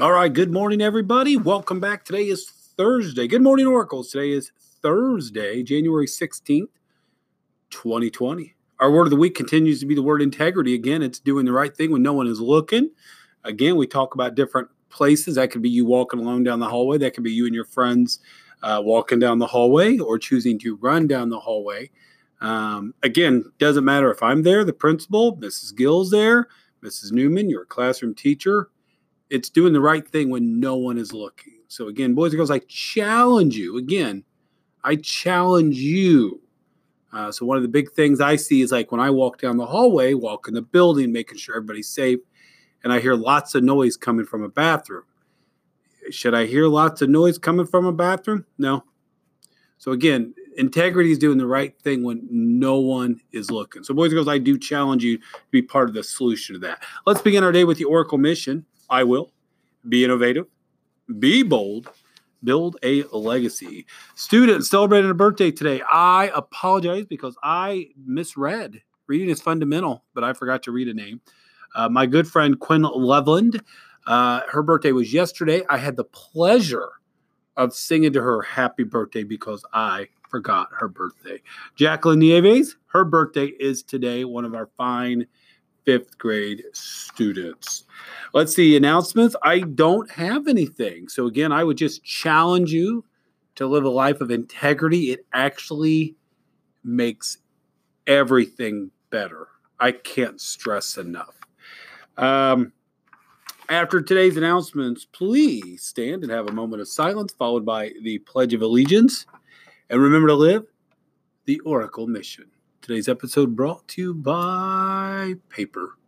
All right, good morning, everybody. Welcome back. Today is Thursday. Good morning, Oracles. Today is Thursday, January 16th, 2020. Our word of the week continues to be the word integrity. Again, it's doing the right thing when no one is looking. Again, we talk about different places. That could be you walking alone down the hallway, that could be you and your friends uh, walking down the hallway or choosing to run down the hallway. Um, again, doesn't matter if I'm there, the principal, Mrs. Gill's there, Mrs. Newman, your classroom teacher. It's doing the right thing when no one is looking. So, again, boys and girls, I challenge you. Again, I challenge you. Uh, so, one of the big things I see is like when I walk down the hallway, walk in the building, making sure everybody's safe, and I hear lots of noise coming from a bathroom. Should I hear lots of noise coming from a bathroom? No. So, again, integrity is doing the right thing when no one is looking. So, boys and girls, I do challenge you to be part of the solution to that. Let's begin our day with the Oracle mission. I will be innovative, be bold, build a legacy. Students celebrating a birthday today. I apologize because I misread. Reading is fundamental, but I forgot to read a name. Uh, my good friend Quinn Loveland. uh, her birthday was yesterday. I had the pleasure of singing to her happy birthday because I forgot her birthday. Jacqueline Nieves, her birthday is today, one of our fine fifth grade students. Let's see announcements. I don't have anything. So, again, I would just challenge you to live a life of integrity. It actually makes everything better. I can't stress enough. Um, after today's announcements, please stand and have a moment of silence, followed by the Pledge of Allegiance. And remember to live the Oracle mission. Today's episode brought to you by Paper